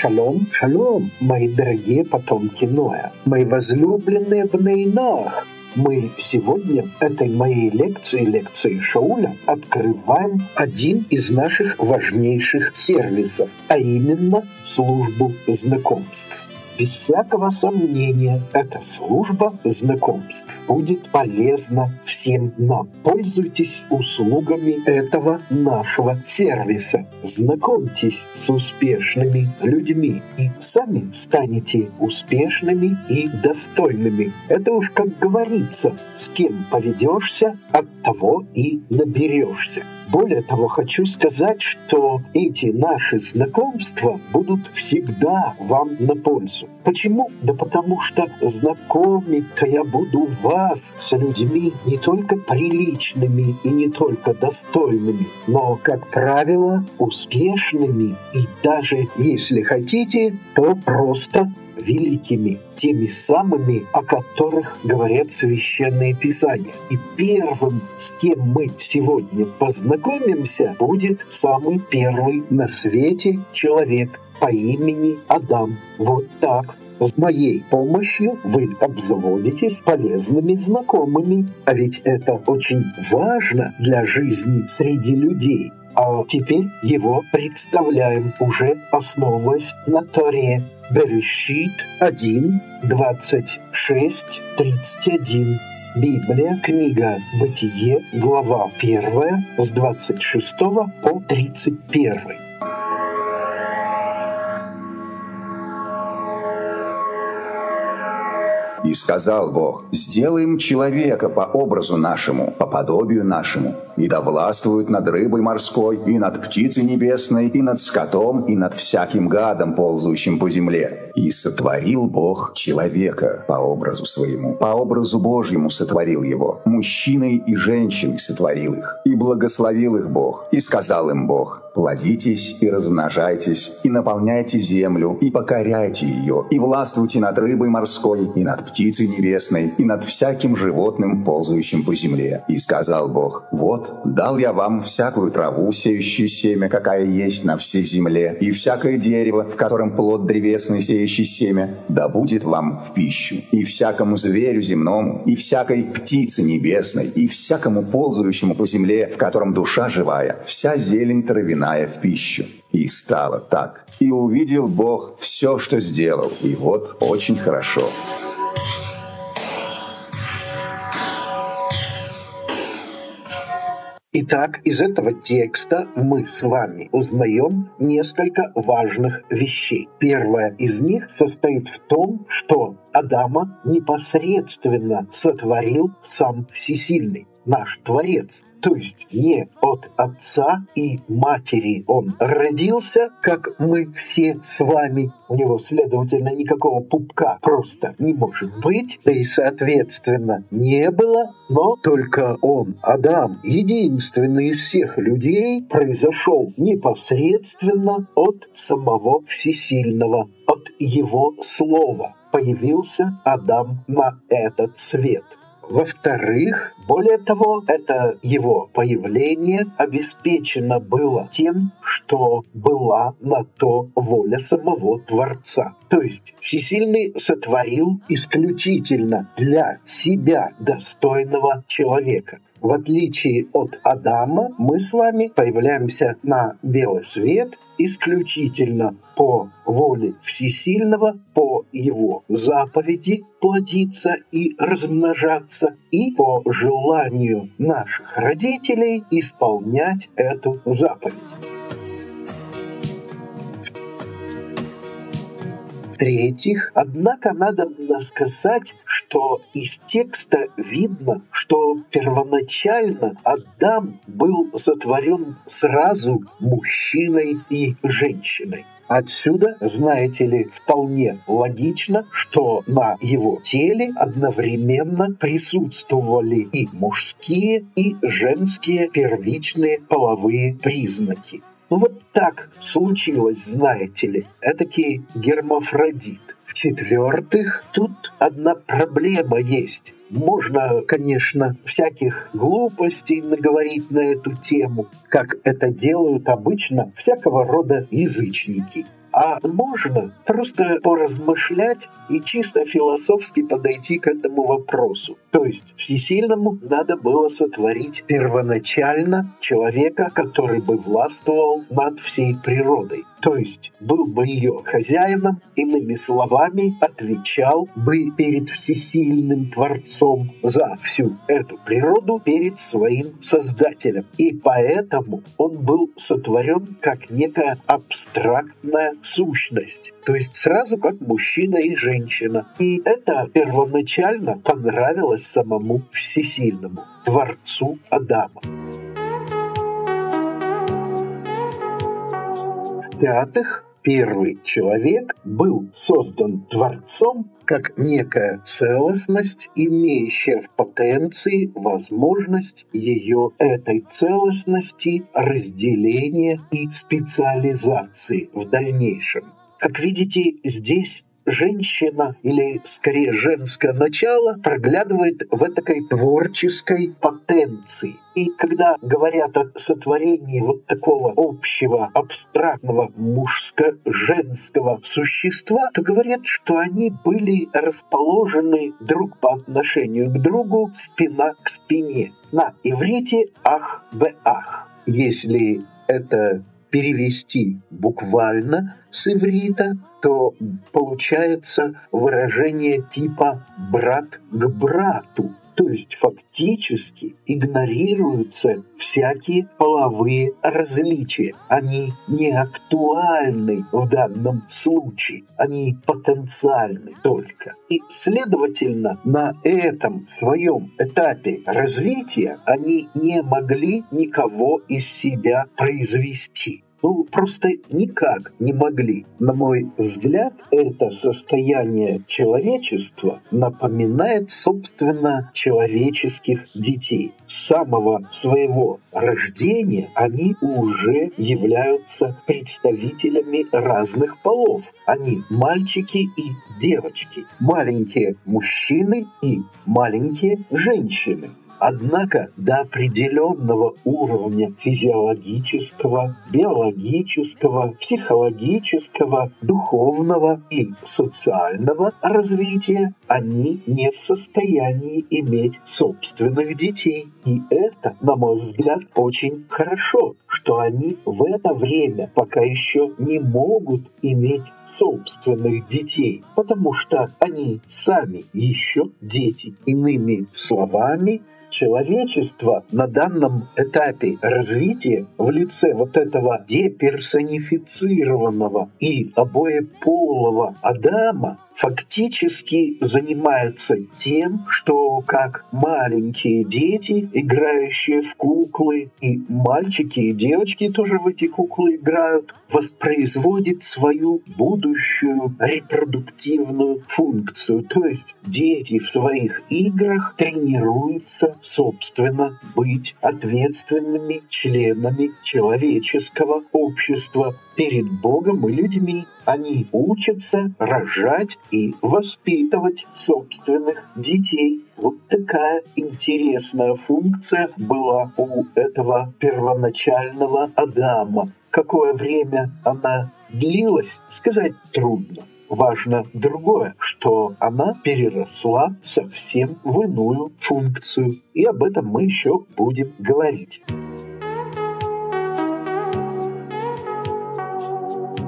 Шалом, шалом, мои дорогие потомки Ноя, мои возлюбленные в Нейнах, мы сегодня этой моей лекции, лекции Шауля, открываем один из наших важнейших сервисов, а именно службу знакомств. Без всякого сомнения, эта служба знакомств будет полезна всем нам. Пользуйтесь услугами этого нашего сервиса. Знакомьтесь с успешными людьми и сами станете успешными и достойными. Это уж как говорится, с кем поведешься, от того и наберешься. Более того, хочу сказать, что эти наши знакомства будут всегда вам на пользу. Почему? Да потому что знакомить-то я буду вас с людьми не только приличными и не только достойными, но, как правило, успешными и даже, если хотите, то просто великими, теми самыми, о которых говорят священные писания. И первым, с кем мы сегодня познакомимся, будет самый первый на свете человек по имени Адам. Вот так. С моей помощью вы обзаводитесь полезными знакомыми. А ведь это очень важно для жизни среди людей. А теперь его представляем, уже основываясь на Торе. Берешит 1, 26, 31. Библия, книга «Бытие», глава 1, с 26 по 31. И сказал Бог, сделаем человека по образу нашему, по подобию нашему, и да властвует над рыбой морской, и над птицей небесной, и над скотом, и над всяким гадом, ползающим по земле. И сотворил Бог человека по образу своему, по образу Божьему сотворил его, мужчиной и женщиной сотворил их, и благословил их Бог, и сказал им Бог, Плодитесь и размножайтесь, и наполняйте землю, и покоряйте ее, и властвуйте над рыбой морской, и над птицей небесной, и над всяким животным, ползающим по земле. И сказал Бог, вот, дал я вам всякую траву, сеющую семя, какая есть на всей земле, и всякое дерево, в котором плод древесный, сеющий семя, да будет вам в пищу, и всякому зверю земному, и всякой птице небесной, и всякому ползающему по земле, в котором душа живая, вся зелень травяная, в пищу. И стало так. И увидел Бог все, что сделал, и вот очень хорошо. Итак, из этого текста мы с вами узнаем несколько важных вещей. Первое из них состоит в том, что Адама непосредственно сотворил сам Всесильный, наш Творец. То есть не от отца и матери он родился, как мы все с вами. У него, следовательно, никакого пупка просто не может быть, да и, соответственно, не было. Но только он, Адам, единственный из всех людей, произошел непосредственно от самого Всесильного, от его слова. Появился Адам на этот свет. Во-вторых, более того, это его появление обеспечено было тем, что была на то воля самого Творца. То есть Всесильный сотворил исключительно для себя достойного человека. В отличие от Адама, мы с вами появляемся на белый свет исключительно по воле Всесильного, по его заповеди плодиться и размножаться, и по желанию наших родителей исполнять эту заповедь. В-третьих, однако надо сказать, что из текста видно, что первоначально Адам был сотворен сразу мужчиной и женщиной. Отсюда, знаете ли, вполне логично, что на его теле одновременно присутствовали и мужские, и женские первичные половые признаки. Ну вот так случилось, знаете ли, этакий гермафродит. В-четвертых, тут одна проблема есть. Можно, конечно, всяких глупостей наговорить на эту тему, как это делают обычно всякого рода язычники. А можно просто поразмышлять и чисто философски подойти к этому вопросу. То есть всесильному надо было сотворить первоначально человека, который бы властвовал над всей природой. То есть был бы ее хозяином, иными словами, отвечал бы перед всесильным Творцом за всю эту природу, перед своим Создателем. И поэтому он был сотворен как некая абстрактная сущность. То есть сразу как мужчина и женщина. И это первоначально понравилось самому всесильному, Творцу Адама. В-пятых, первый человек был создан Творцом как некая целостность, имеющая в потенции возможность ее этой целостности разделения и специализации в дальнейшем. Как видите, здесь женщина, или скорее женское начало, проглядывает в этой творческой потенции. И когда говорят о сотворении вот такого общего, абстрактного мужско-женского существа, то говорят, что они были расположены друг по отношению к другу, спина к спине. На иврите «ах бе ах». Если это перевести буквально с иврита, то получается выражение типа «брат к брату». То есть фактически игнорируются всякие половые различия. Они не актуальны в данном случае, они потенциальны только. И, следовательно, на этом своем этапе развития они не могли никого из себя произвести. Ну, просто никак не могли. На мой взгляд, это состояние человечества напоминает, собственно, человеческих детей. С самого своего рождения они уже являются представителями разных полов. Они мальчики и девочки, маленькие мужчины и маленькие женщины. Однако до определенного уровня физиологического, биологического, психологического, духовного и социального развития они не в состоянии иметь собственных детей. И это, на мой взгляд, очень хорошо, что они в это время пока еще не могут иметь собственных детей, потому что они сами еще дети. Иными словами, человечество на данном этапе развития в лице вот этого деперсонифицированного и обоеполого Адама фактически занимается тем, что как маленькие дети, играющие в куклы, и мальчики и девочки тоже в эти куклы играют, воспроизводит свою будущую репродуктивную функцию. То есть дети в своих играх тренируются, собственно, быть ответственными членами человеческого общества перед Богом и людьми. Они учатся рожать и воспитывать собственных детей. Вот такая интересная функция была у этого первоначального Адама. Какое время она длилась, сказать трудно. Важно другое, что она переросла совсем в иную функцию. И об этом мы еще будем говорить.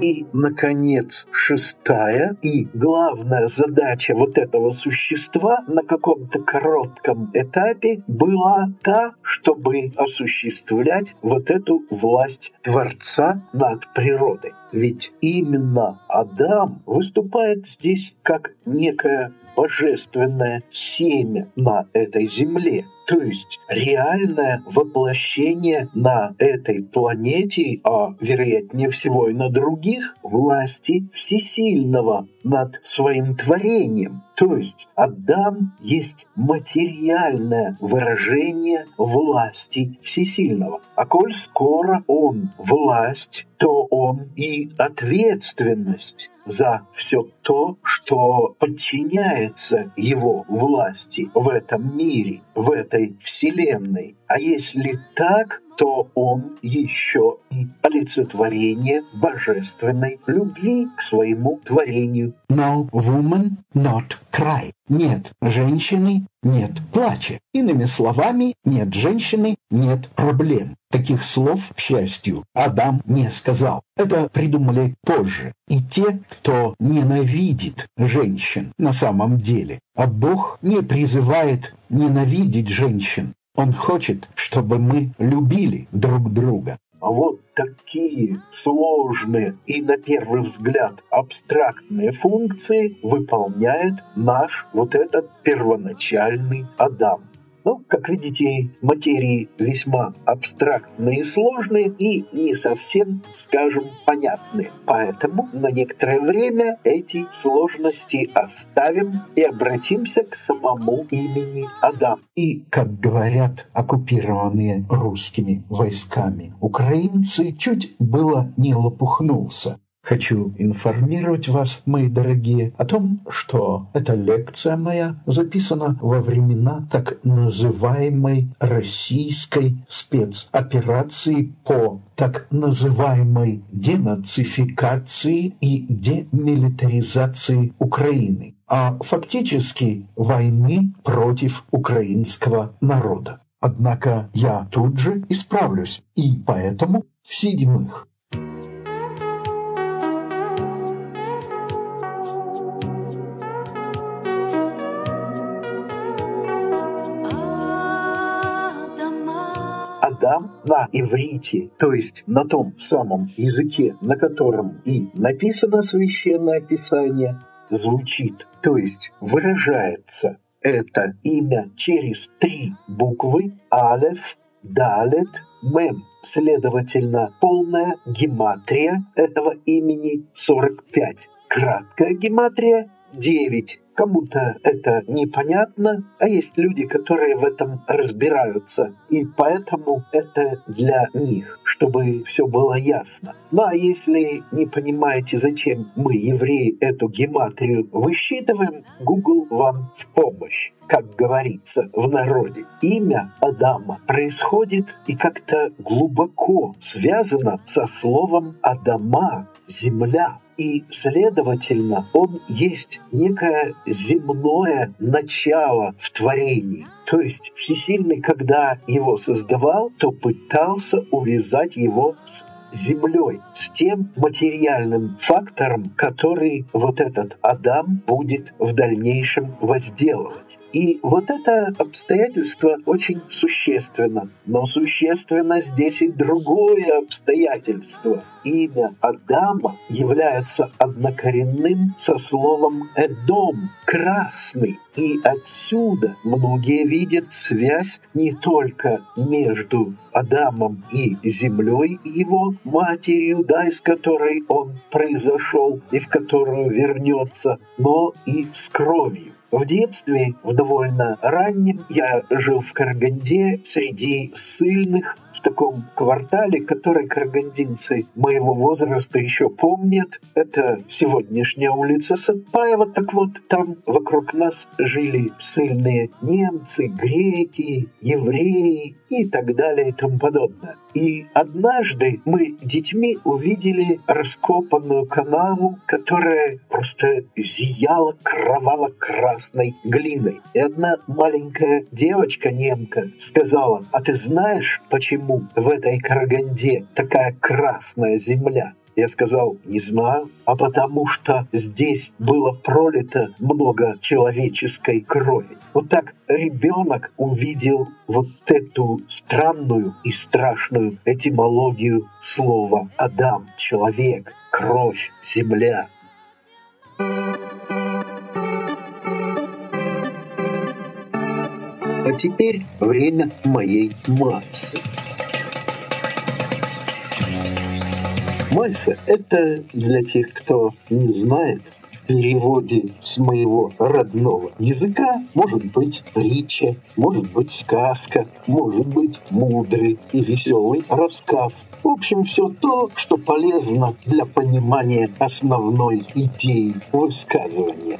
И, наконец, шестая и главная задача вот этого существа на каком-то коротком этапе была та, чтобы осуществлять вот эту власть Творца над природой. Ведь именно Адам выступает здесь как некое божественное семя на этой земле, то есть реальное воплощение на этой планете, а вероятнее всего и на других, власти всесильного над своим творением. То есть Адам есть материальное выражение власти всесильного. А коль скоро он власть, то он и ответственность за все то, что подчиняется его власти в этом мире, в этой вселенной. А если так, то он еще и олицетворение божественной любви к своему творению. No woman, not cry. Нет женщины, нет плача. Иными словами, нет женщины, нет проблем. Таких слов, к счастью, Адам не сказал. Это придумали позже. И те, кто ненавидит женщин на самом деле. А Бог не призывает ненавидеть женщин. Он хочет, чтобы мы любили друг друга. А вот такие сложные и, на первый взгляд, абстрактные функции выполняет наш вот этот первоначальный Адам. Ну, как видите, материи весьма абстрактные сложные и не совсем, скажем, понятные. Поэтому на некоторое время эти сложности оставим и обратимся к самому имени Адам. И, как говорят оккупированные русскими войсками украинцы, чуть было не лопухнулся Хочу информировать вас, мои дорогие, о том, что эта лекция моя записана во времена так называемой российской спецоперации по так называемой денацификации и демилитаризации Украины, а фактически войны против украинского народа. Однако я тут же исправлюсь, и поэтому в седьмых Адам на иврите, то есть на том самом языке, на котором и написано священное писание, звучит, то есть выражается это имя через три буквы Алеф, Далет, Мем. Следовательно, полная гематрия этого имени 45. Краткая гематрия 9. Кому-то это непонятно, а есть люди, которые в этом разбираются, и поэтому это для них, чтобы все было ясно. Ну а если не понимаете, зачем мы, евреи, эту гематрию высчитываем, Google вам в помощь как говорится в народе. Имя Адама происходит и как-то глубоко связано со словом Адама, земля и, следовательно, он есть некое земное начало в творении. То есть Всесильный, когда его создавал, то пытался увязать его с землей, с тем материальным фактором, который вот этот Адам будет в дальнейшем возделывать. И вот это обстоятельство очень существенно. Но существенно здесь и другое обстоятельство. Имя Адама является однокоренным со словом «эдом» — «красный». И отсюда многие видят связь не только между Адамом и землей его матерью, да, из которой он произошел и в которую вернется, но и с кровью. В детстве, в довольно раннем, я жил в Караганде среди сильных таком квартале, который карагандинцы моего возраста еще помнят. Это сегодняшняя улица Сатпаева. Так вот, там вокруг нас жили сильные немцы, греки, евреи и так далее и тому подобное. И однажды мы детьми увидели раскопанную канаву, которая просто зияла кроваво-красной глиной. И одна маленькая девочка-немка сказала, а ты знаешь, почему в этой Караганде такая красная земля? Я сказал, не знаю, а потому что здесь было пролито много человеческой крови. Вот так ребенок увидел вот эту странную и страшную этимологию слова «Адам», «человек», «кровь», «земля». А теперь время моей массы. Мальфа — это для тех, кто не знает, в переводе с моего родного языка может быть притча, может быть сказка, может быть мудрый и веселый рассказ. В общем, все то, что полезно для понимания основной идеи высказывания.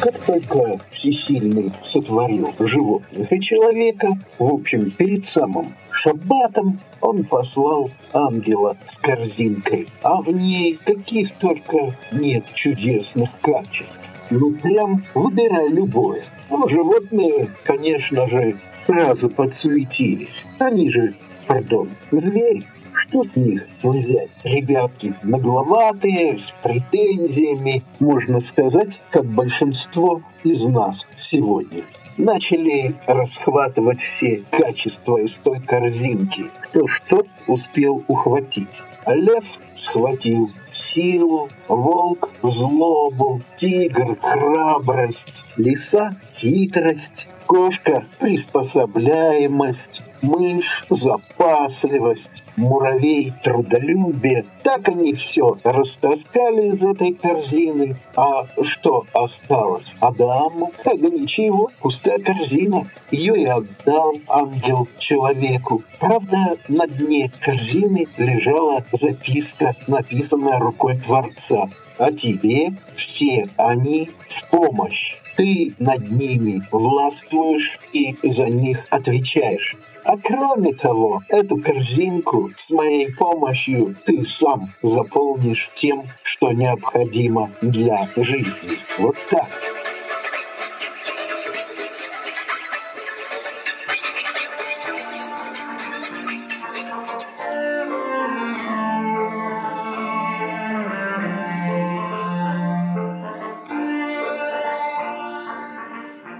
Как только Всесильный сотворил животных и человека, в общем, перед самым шаббатом он послал ангела с корзинкой, а в ней каких только нет чудесных качеств. Ну, прям выбирай любое. Ну, животные, конечно же, сразу подсуетились. Они же, пардон, звери. Что с них взять? Ребятки нагловатые, с претензиями, можно сказать, как большинство из нас сегодня. Начали расхватывать все качества из той корзинки, кто что успел ухватить. Лев схватил силу, волк — злобу, тигр — храбрость, лиса — хитрость, кошка — приспособляемость, мышь — запасливость, муравей — трудолюбие. Так они все растаскали из этой корзины. А что осталось Адаму? Да ничего, пустая корзина. Ее и отдал ангел человеку. Правда, на дне корзины лежала записка, написанная рукой Творца. А тебе все они в помощь ты над ними властвуешь и за них отвечаешь. А кроме того, эту корзинку с моей помощью ты сам заполнишь тем, что необходимо для жизни. Вот так.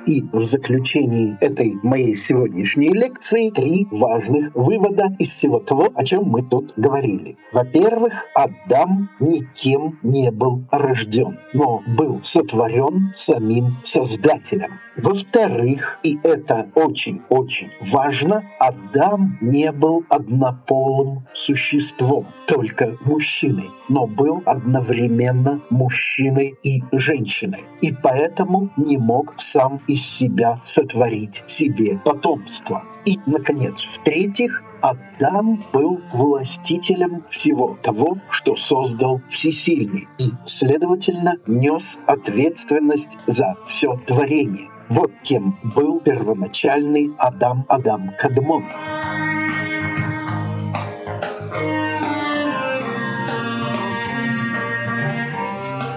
И в заключении этой моей сегодняшней лекции три важных вывода из всего того, о чем мы тут говорили. Во-первых, Адам никем не был рожден, но был сотворен самим Создателем. Во-вторых, и это очень-очень важно, Адам не был однополым существом, только мужчиной, но был одновременно мужчиной и женщиной, и поэтому не мог сам и из себя сотворить себе потомство. И, наконец, в-третьих, Адам был властителем всего того, что создал Всесильный, и, следовательно, нес ответственность за все творение. Вот кем был первоначальный Адам Адам Кадмон.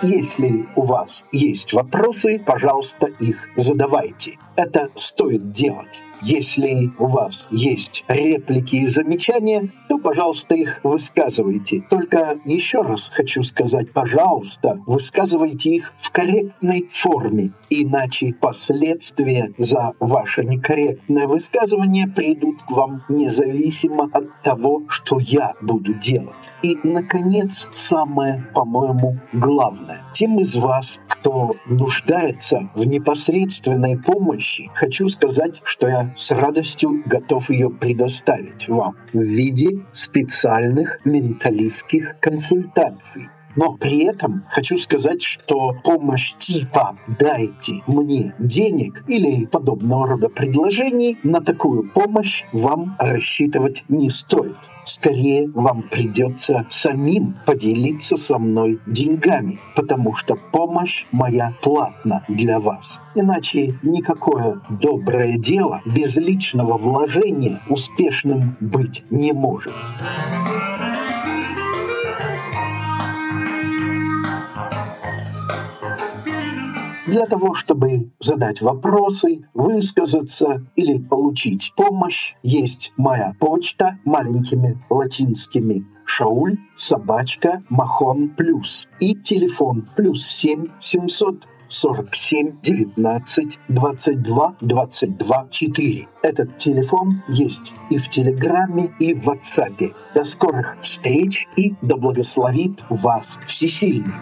Если у вас есть вопросы, пожалуйста, их задавайте. Это стоит делать. Если у вас есть реплики и замечания, то, пожалуйста, их высказывайте. Только еще раз хочу сказать, пожалуйста, высказывайте их в корректной форме, иначе последствия за ваше некорректное высказывание придут к вам независимо от того, что я буду делать. И, наконец, самое, по-моему, главное. Тем из вас, кто нуждается в непосредственной помощи, хочу сказать, что с радостью готов ее предоставить вам в виде специальных менталистских консультаций. Но при этом хочу сказать, что помощь типа «дайте мне денег» или подобного рода предложений на такую помощь вам рассчитывать не стоит. Скорее вам придется самим поделиться со мной деньгами, потому что помощь моя платна для вас. Иначе никакое доброе дело без личного вложения успешным быть не может. Для того, чтобы задать вопросы, высказаться или получить помощь, есть моя почта маленькими латинскими шауль собачка махон плюс и телефон плюс семь семьсот 47 19 22 22 4. Этот телефон есть и в Телеграме, и в WhatsApp. До скорых встреч и да благословит вас Всесильный.